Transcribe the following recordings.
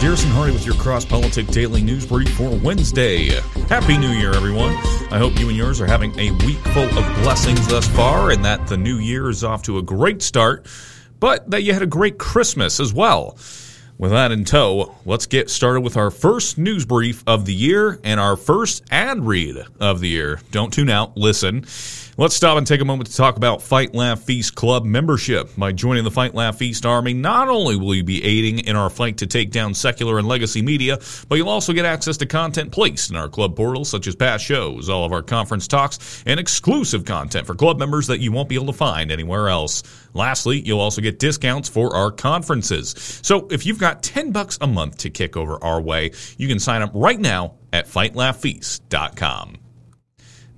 Garrison Hardy with your Cross Politic Daily News Brief for Wednesday. Happy New Year, everyone. I hope you and yours are having a week full of blessings thus far and that the new year is off to a great start, but that you had a great Christmas as well. With that in tow, let's get started with our first news brief of the year and our first ad read of the year. Don't tune out, listen. Let's stop and take a moment to talk about Fight Laugh Feast Club membership. By joining the Fight Laugh Feast Army, not only will you be aiding in our fight to take down secular and legacy media, but you'll also get access to content placed in our club portal, such as past shows, all of our conference talks, and exclusive content for club members that you won't be able to find anywhere else. Lastly, you'll also get discounts for our conferences. So if you've got 10 bucks a month to kick over our way, you can sign up right now at fightlaughfeast.com.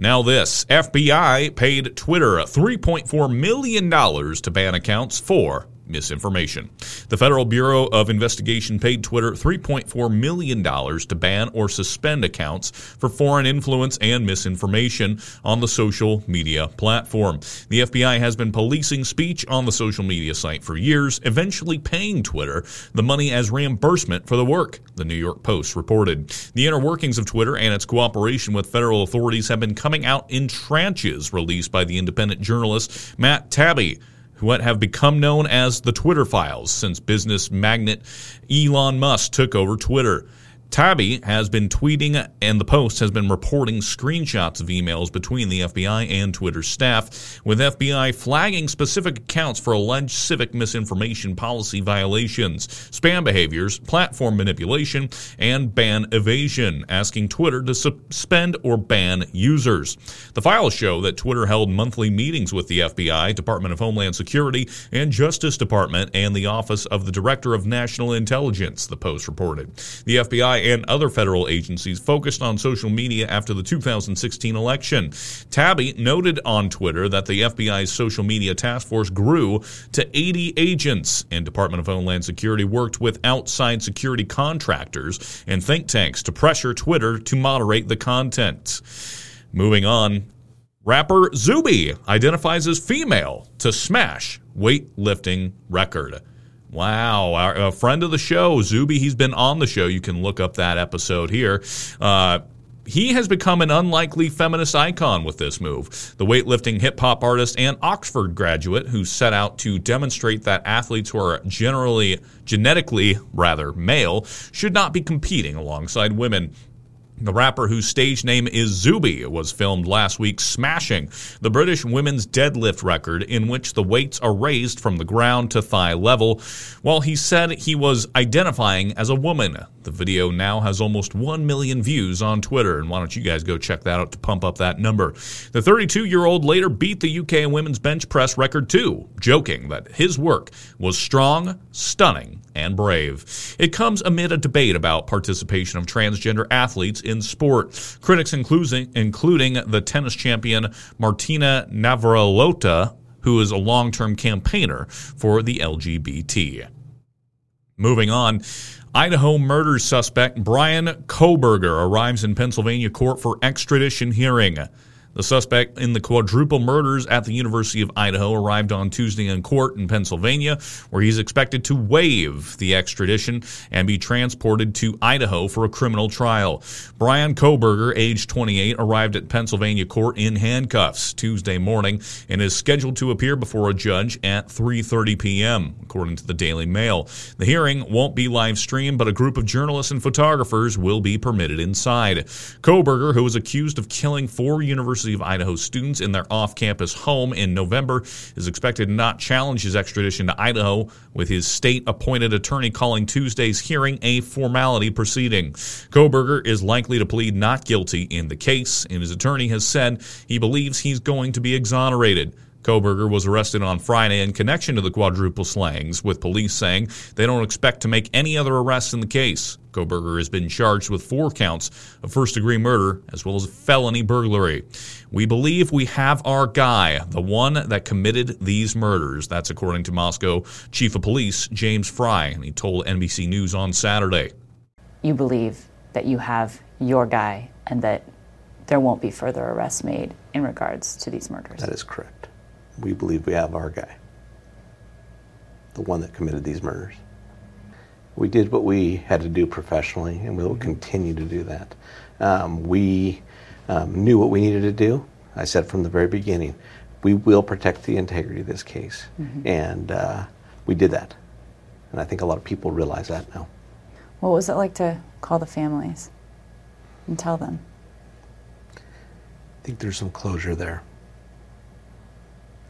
Now, this FBI paid Twitter $3.4 million to ban accounts for misinformation. The Federal Bureau of Investigation paid Twitter $3.4 million to ban or suspend accounts for foreign influence and misinformation on the social media platform. The FBI has been policing speech on the social media site for years, eventually paying Twitter the money as reimbursement for the work, the New York Post reported. The inner workings of Twitter and its cooperation with federal authorities have been coming out in tranches released by the independent journalist Matt Taibbi what have become known as the Twitter files since business magnate Elon Musk took over Twitter. Taibbi has been tweeting, and the Post has been reporting screenshots of emails between the FBI and Twitter staff, with FBI flagging specific accounts for alleged civic misinformation policy violations, spam behaviors, platform manipulation, and ban evasion, asking Twitter to suspend or ban users. The files show that Twitter held monthly meetings with the FBI, Department of Homeland Security, and Justice Department, and the Office of the Director of National Intelligence, the Post reported. The FBI and other federal agencies focused on social media after the 2016 election. Taibbi noted on Twitter that the FBI's social media task force grew to 80 agents, and Department of Homeland Security worked with outside security contractors and think tanks to pressure Twitter to moderate the content. Moving on, rapper Zuby identifies as female to smash weightlifting record. Wow, our, a friend of the show, Zuby, he's been on the show. You can look up that episode here. Uh, he has become an unlikely feminist icon with this move. The weightlifting hip hop artist and Oxford graduate who set out to demonstrate that athletes who are generally genetically rather male should not be competing alongside women. The rapper, whose stage name is Zuby, was filmed last week smashing the British women's deadlift record, in which the weights are raised from the ground to thigh level, while he said he was identifying as a woman. The video now has almost 1 million views on Twitter, and why don't you guys go check that out to pump up that number? The 32 year old later beat the UK women's bench press record too, joking that his work was strong, stunning, and brave. It comes amid a debate about participation of transgender athletes in sport. Critics, including, the tennis champion Martina Navratilova, who is a long term campaigner for the LGBT. Moving on, Idaho murder suspect Brian Kohberger arrives in Pennsylvania court for extradition hearing. The suspect in the quadruple murders at the University of Idaho arrived on Tuesday in court in Pennsylvania, where he's expected to waive the extradition and be transported to Idaho for a criminal trial. Brian Kohberger, age 28, arrived at Pennsylvania court in handcuffs Tuesday morning and is scheduled to appear before a judge at 3:30 p.m., according to the Daily Mail. The hearing won't be live streamed, but a group of journalists and photographers will be permitted inside. Kohberger, who was accused of killing four university University of Idaho students in their off campus home in November, is expected to not challenge his extradition to Idaho, with his state appointed attorney calling Tuesday's hearing a formality proceeding. Kohberger is likely to plead not guilty in the case, and his attorney has said he believes he's going to be exonerated. Kohberger was arrested on Friday in connection to the quadruple slangs, with police saying they don't expect to make any other arrests in the case. Kohberger has been charged with four counts of first degree murder as well as felony burglary. We believe we have our guy, the one that committed these murders. That's according to Moscow Chief of Police James Fry, and he told NBC News on Saturday. You believe that you have your guy and that there won't be further arrests made in regards to these murders. That is correct we believe we have our guy, the one that committed these murders. We did what we had to do professionally, and we will continue to do that. Um, we um, knew what we needed to do. I said from the very beginning, we will protect the integrity of this case. Mm-hmm. And uh, we did that. And I think a lot of people realize that now. What was it like to call the families and tell them? I think there's some closure there.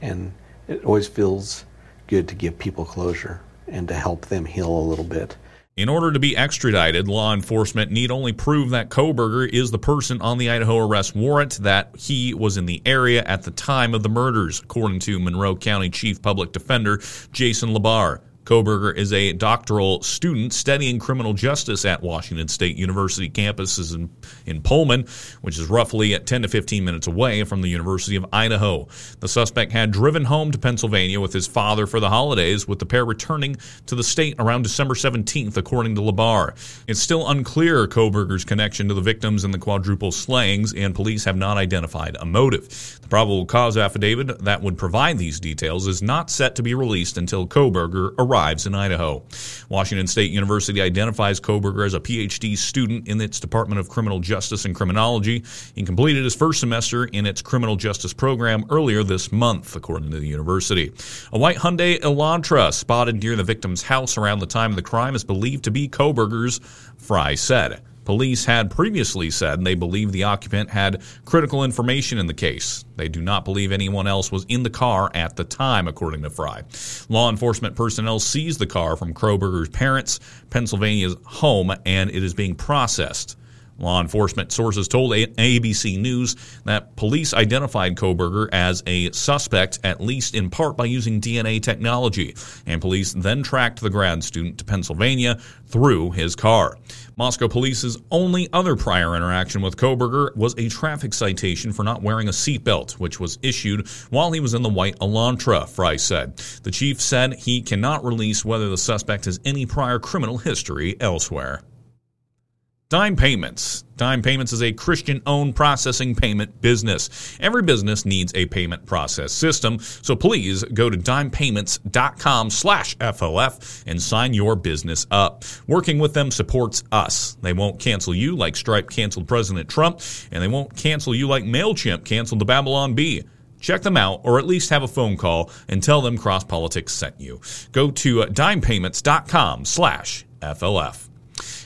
And it always feels good to give people closure and to help them heal a little bit. In order to be extradited, law enforcement need only prove that Kohberger is the person on the Idaho arrest warrant, that he was in the area at the time of the murders, according to Monroe County Chief Public Defender Jason Labar. Kohberger is a doctoral student studying criminal justice at Washington State University campuses in, in Pullman, which is roughly at 10 to 15 minutes away from the University of Idaho. The suspect had driven home to Pennsylvania with his father for the holidays, with the pair returning to the state around December 17th, according to Labar. It's still unclear Kohberger's connection to the victims in the quadruple slayings, and police have not identified a motive. The probable cause affidavit that would provide these details is not set to be released until Kohberger arrives arrives in Idaho. Washington State University identifies Kohberger as a PhD student in its Department of Criminal Justice and Criminology. He completed his first semester in its criminal justice program earlier this month, according to the university. A white Hyundai Elantra spotted near the victim's house around the time of the crime is believed to be Kohberger's, Fry said. Police had previously said they believe the occupant had critical information in the case. They do not believe anyone else was in the car at the time, according to Fry. Law enforcement personnel seized the car from Kohberger's parents' Pennsylvania's home, and it is being processed. Law enforcement sources told ABC News that police identified Kohberger as a suspect, at least in part by using DNA technology, and police then tracked the grad student to Pennsylvania through his car. Moscow police's only other prior interaction with Kohberger was a traffic citation for not wearing a seatbelt, which was issued while he was in the white Elantra, Fry said. The chief said he cannot release whether the suspect has any prior criminal history elsewhere. Dime Payments. Dime Payments is a Christian owned processing payment business. Every business needs a payment process system, so please go to dimepayments.com slash FLF and sign your business up. Working with them supports us. They won't cancel you like Stripe canceled President Trump, and they won't cancel you like MailChimp canceled the Babylon Bee. Check them out, or at least have a phone call and tell them Cross Politics sent you. Go to dimepayments.com slash FLF.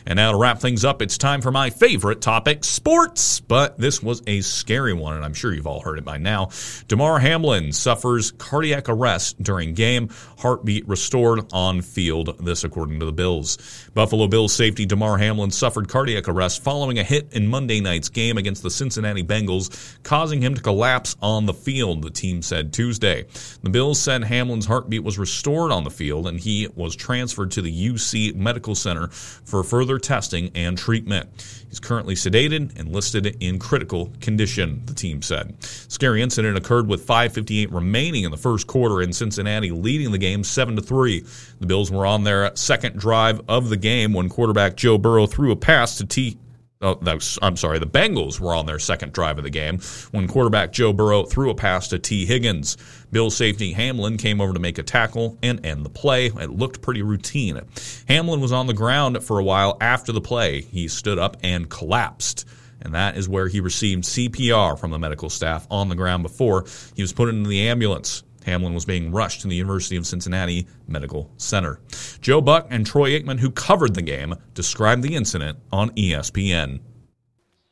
And now to wrap things up, it's time for my favorite topic, sports. But this was a scary one, and I'm sure you've all heard it by now. Damar Hamlin suffers cardiac arrest during game, heartbeat restored on field. This according to the Bills. Buffalo Bills safety Damar Hamlin suffered cardiac arrest following a hit in Monday night's game against the Cincinnati Bengals, causing him to collapse on the field, the team said Tuesday. The Bills said Hamlin's heartbeat was restored on the field and he was transferred to the UC Medical Center for further further testing and treatment. He's currently sedated and listed in critical condition, the team said. Scary incident occurred with 5:58 remaining in the first quarter in Cincinnati leading the game 7 to 3. The Bills were on their second drive of the game when quarterback Joe Burrow threw a pass to Tee Oh, I'm sorry. The Bengals were on their second drive of the game when quarterback Joe Burrow threw a pass to Tee Higgins. Bill safety Hamlin came over to make a tackle and end the play. It looked pretty routine. Hamlin was on the ground for a while after the play. He stood up and collapsed. And that is where he received CPR from the medical staff on the ground before he was put into the ambulance. Hamlin was being rushed to the University of Cincinnati Medical Center. Joe Buck and Troy Aikman, who covered the game, described the incident on ESPN.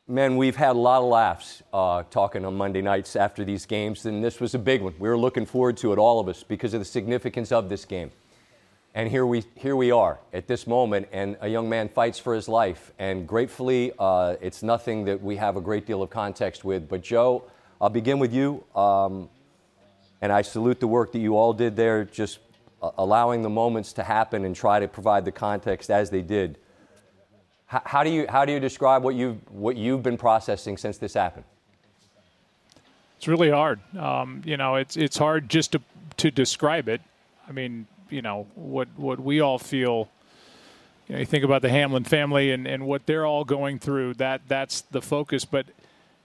Man, we've had a lot of laughs uh, talking on Monday nights after these games, and this was a big one. We were looking forward to it, all of us, because of the significance of this game. And here we, here we are at this moment, and a young man fights for his life. And gratefully, uh, it's nothing that we have a great deal of context with. But, Joe, I'll begin with you. Um, and I salute the work that you all did there, just uh, allowing the moments to happen and try to provide the context as they did. How, do you, how do you describe what you've, what you've been processing since this happened? It's really hard. Um, you know, it's, it's hard just to, to describe it. I mean, you know, what, what we all feel you know, you think about the Hamlin family and, and what they're all going through. That that's the focus. But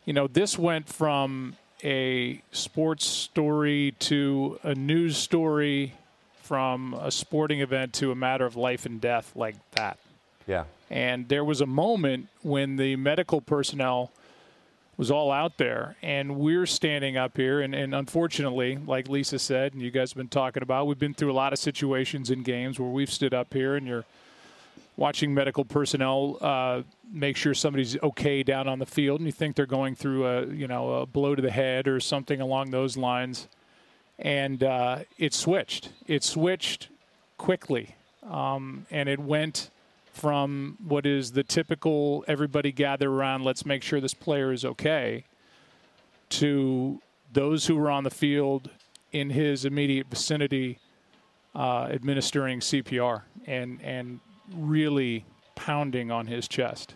you know, this went from a sports story to a news story from a sporting event to a matter of life and death like that. Yeah. And there was a moment when the medical personnel was all out there, and we're standing up here. And, and unfortunately, like Lisa said, and you guys have been talking about, we've been through a lot of situations in games where we've stood up here and you're watching medical personnel uh, make sure somebody's okay down on the field, and you think they're going through a you know a blow to the head or something along those lines, and uh, it switched. It switched quickly, um, and it went from what is the typical everybody gather around, let's make sure this player is okay, to those who were on the field in his immediate vicinity uh, administering CPR and and really pounding on his chest.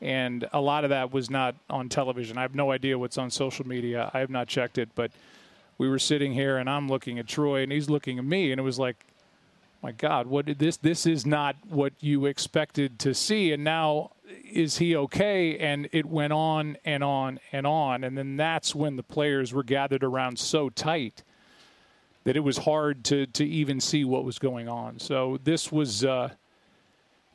And a lot of that was not on television. I have no idea what's on social media. I have not checked it, but we were sitting here and I'm looking at Troy and he's looking at me and it was like, my God, what did this? This is not what you expected to see. And now is he okay? And it went on and on and on. And then that's when the players were gathered around so tight that it was hard to, to even see what was going on. So this was, uh,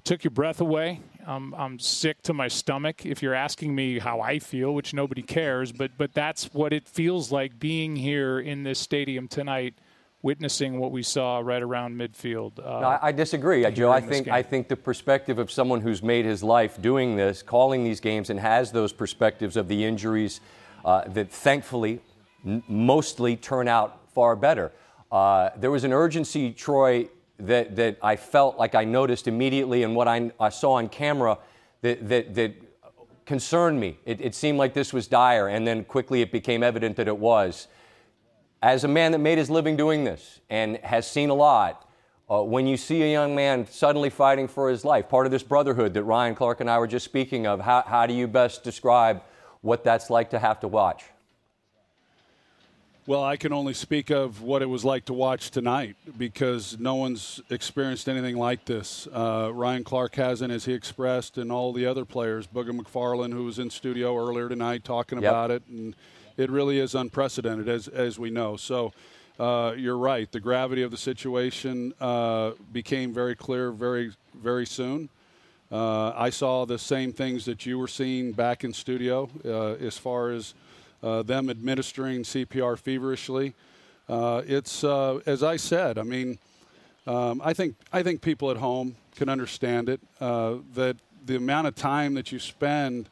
took your breath away. I'm, I'm sick to my stomach. If you're asking me how I feel, which nobody cares, but but that's what it feels like being here in this stadium tonight, witnessing what we saw right around midfield. Uh, no, I, disagree, Joe. I think I think the perspective of someone who's made his life doing this, calling these games, and has those perspectives of the injuries uh, that thankfully n- mostly turn out far better. Uh, there was an urgency, Troy, that, that I felt like I noticed immediately and what I, I saw on camera that, that, that concerned me. It, it seemed like this was dire, and then quickly it became evident that it was. As a man that made his living doing this and has seen a lot, uh, when you see a young man suddenly fighting for his life, part of this brotherhood that Ryan Clark and I were just speaking of, how, how do you best describe what that's like to have to watch? Well, I can only speak of what it was like to watch tonight because no one's experienced anything like this. Uh, Ryan Clark hasn't, as he expressed, and all the other players. Booger McFarland, who was in studio earlier tonight talking yep. about it, and it really is unprecedented, as as we know. So. Uh, you're right. The gravity of the situation uh, became very clear very, very soon. Uh, I saw the same things that you were seeing back in studio uh, as far as them administering CPR feverishly. Uh, it's uh, as I said. I mean, um, I think I think people at home can understand it. Uh, that the amount of time that you spend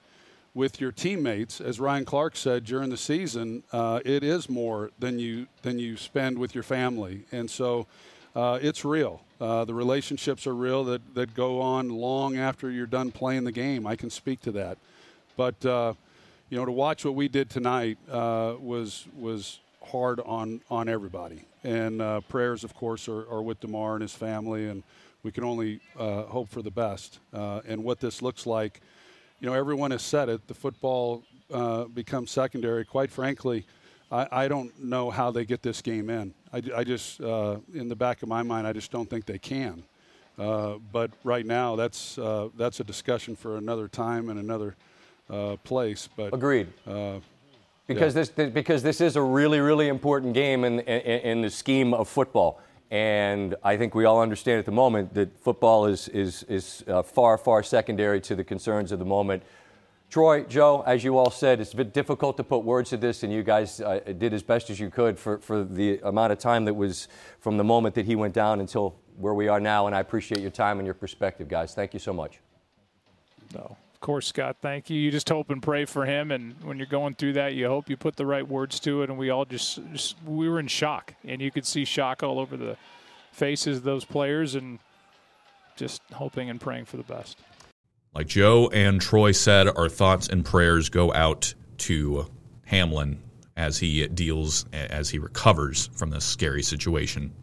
with your teammates, as Ryan Clark said during the season, uh, it is more than you than you spend with your family, and so uh, it's real. the relationships are real that, that go on long after you're done playing the game. I can speak to that, but you know, to watch what we did tonight uh, was was hard on on everybody. And uh, prayers, of course, are, are, with Damar and his family, and we can only uh, hope for the best. Uh, and what this looks like, you know, everyone has said it. The football uh, becomes secondary. Quite frankly, I, I, don't know how they get this game in. I, I just, uh, in the back of my mind, I just don't think they can. but right now, that's that's a discussion for another time and another uh, place. But agreed. Uh, because yeah. this because this is a really really important game in, in, in the scheme of football. And I think we all understand at the moment that football is, is, is uh, far, far secondary to the concerns of the moment. Troy, Joe, as you all said, it's a bit difficult to put words to this, and you guys uh, did as best as you could for, for the amount of time that was from the moment that he went down until where we are now. And I appreciate your time and your perspective, guys. Thank you so much. No course, Scott, thank you. You just hope and pray for him, and when you're going through that, you hope you put the right words to it. And we all just, just we were in shock, and you could see shock all over the faces of those players, and just hoping and praying for the best. Like Joe and Troy said, our thoughts and prayers go out to Hamlin as he deals, as he recovers from this scary situation.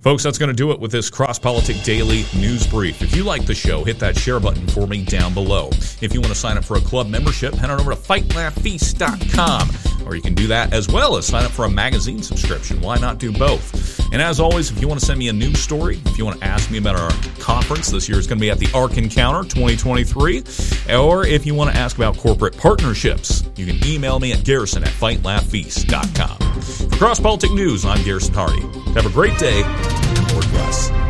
Folks, that's going to do it with this Cross Politic Daily News Brief. If you like the show, hit that share button for me down below. If you want to sign up for a club membership, head on over to fightlaughfeast.com. Or you can do that as well as sign up for a magazine subscription. Why not do both? And as always, if you want to send me a news story, if you want to ask me about our conference this year, it's going to be at the Ark Encounter 2023. Or if you want to ask about corporate partnerships, you can email me at garrison at fightlaughfeast.com. Cross Politic News, I'm Garrison Hardy. Have a great day Lord bless.